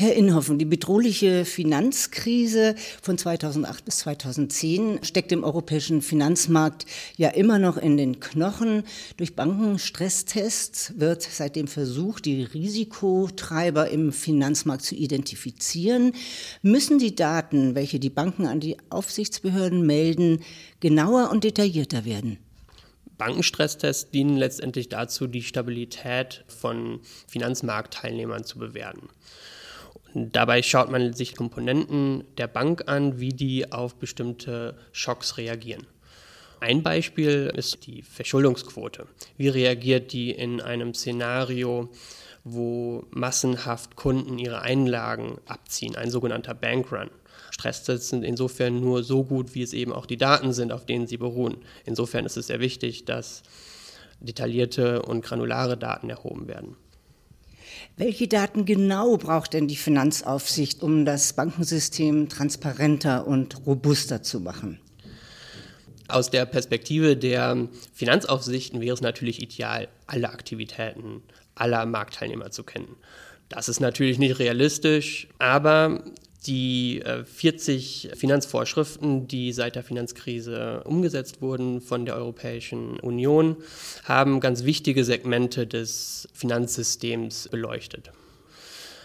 Herr Inhoffen, die bedrohliche Finanzkrise von 2008 bis 2010 steckt im europäischen Finanzmarkt ja immer noch in den Knochen. Durch Bankenstresstests wird seitdem versucht, die Risikotreiber im Finanzmarkt zu identifizieren. Müssen die Daten, welche die Banken an die Aufsichtsbehörden melden, genauer und detaillierter werden? Bankenstresstests dienen letztendlich dazu, die Stabilität von Finanzmarktteilnehmern zu bewerten. Dabei schaut man sich Komponenten der Bank an, wie die auf bestimmte Schocks reagieren. Ein Beispiel ist die Verschuldungsquote. Wie reagiert die in einem Szenario, wo massenhaft Kunden ihre Einlagen abziehen, ein sogenannter Bankrun? Stresstests sind insofern nur so gut, wie es eben auch die Daten sind, auf denen sie beruhen. Insofern ist es sehr wichtig, dass detaillierte und granulare Daten erhoben werden. Welche Daten genau braucht denn die Finanzaufsicht, um das Bankensystem transparenter und robuster zu machen? Aus der Perspektive der Finanzaufsichten wäre es natürlich ideal, alle Aktivitäten aller Marktteilnehmer zu kennen. Das ist natürlich nicht realistisch, aber die 40 äh, Finanzvorschriften, die seit der Finanzkrise umgesetzt wurden von der Europäischen Union, haben ganz wichtige Segmente des Finanzsystems beleuchtet.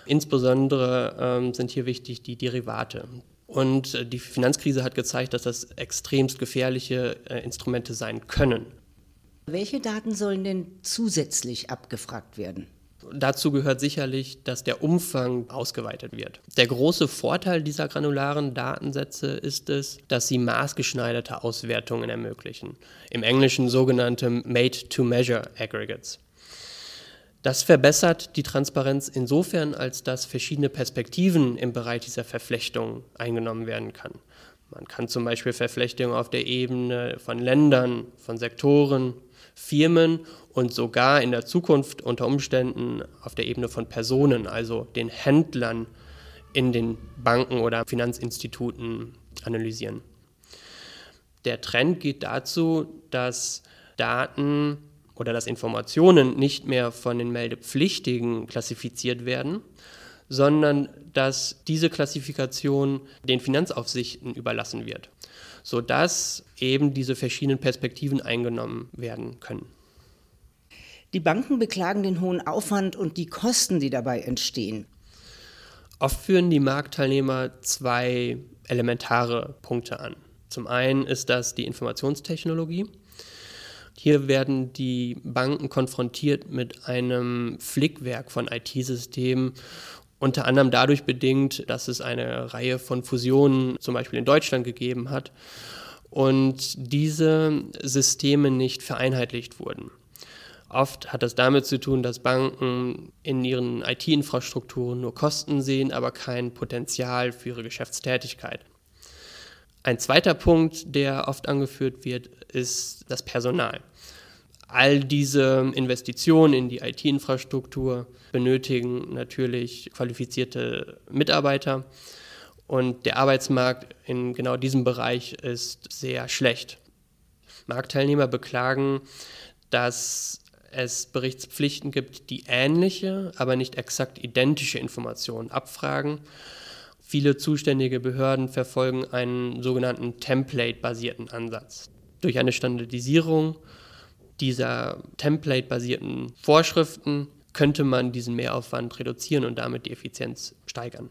Insbesondere ähm, sind hier wichtig die Derivate. Und äh, die Finanzkrise hat gezeigt, dass das extremst gefährliche äh, Instrumente sein können. Welche Daten sollen denn zusätzlich abgefragt werden? Dazu gehört sicherlich, dass der Umfang ausgeweitet wird. Der große Vorteil dieser granularen Datensätze ist es, dass sie maßgeschneiderte Auswertungen ermöglichen. Im Englischen sogenannte Made-to-Measure Aggregates. Das verbessert die Transparenz insofern, als dass verschiedene Perspektiven im Bereich dieser Verflechtung eingenommen werden kann. Man kann zum Beispiel Verflechtungen auf der Ebene von Ländern, von Sektoren, Firmen und sogar in der Zukunft unter Umständen auf der Ebene von Personen, also den Händlern in den Banken oder Finanzinstituten analysieren. Der Trend geht dazu, dass Daten oder dass Informationen nicht mehr von den Meldepflichtigen klassifiziert werden, sondern dass diese Klassifikation den Finanzaufsichten überlassen wird sodass eben diese verschiedenen Perspektiven eingenommen werden können. Die Banken beklagen den hohen Aufwand und die Kosten, die dabei entstehen. Oft führen die Marktteilnehmer zwei elementare Punkte an. Zum einen ist das die Informationstechnologie. Hier werden die Banken konfrontiert mit einem Flickwerk von IT-Systemen unter anderem dadurch bedingt, dass es eine Reihe von Fusionen zum Beispiel in Deutschland gegeben hat und diese Systeme nicht vereinheitlicht wurden. Oft hat das damit zu tun, dass Banken in ihren IT-Infrastrukturen nur Kosten sehen, aber kein Potenzial für ihre Geschäftstätigkeit. Ein zweiter Punkt, der oft angeführt wird, ist das Personal. All diese Investitionen in die IT-Infrastruktur benötigen natürlich qualifizierte Mitarbeiter und der Arbeitsmarkt in genau diesem Bereich ist sehr schlecht. Marktteilnehmer beklagen, dass es Berichtspflichten gibt, die ähnliche, aber nicht exakt identische Informationen abfragen. Viele zuständige Behörden verfolgen einen sogenannten Template-basierten Ansatz. Durch eine Standardisierung dieser Template-basierten Vorschriften könnte man diesen Mehraufwand reduzieren und damit die Effizienz steigern.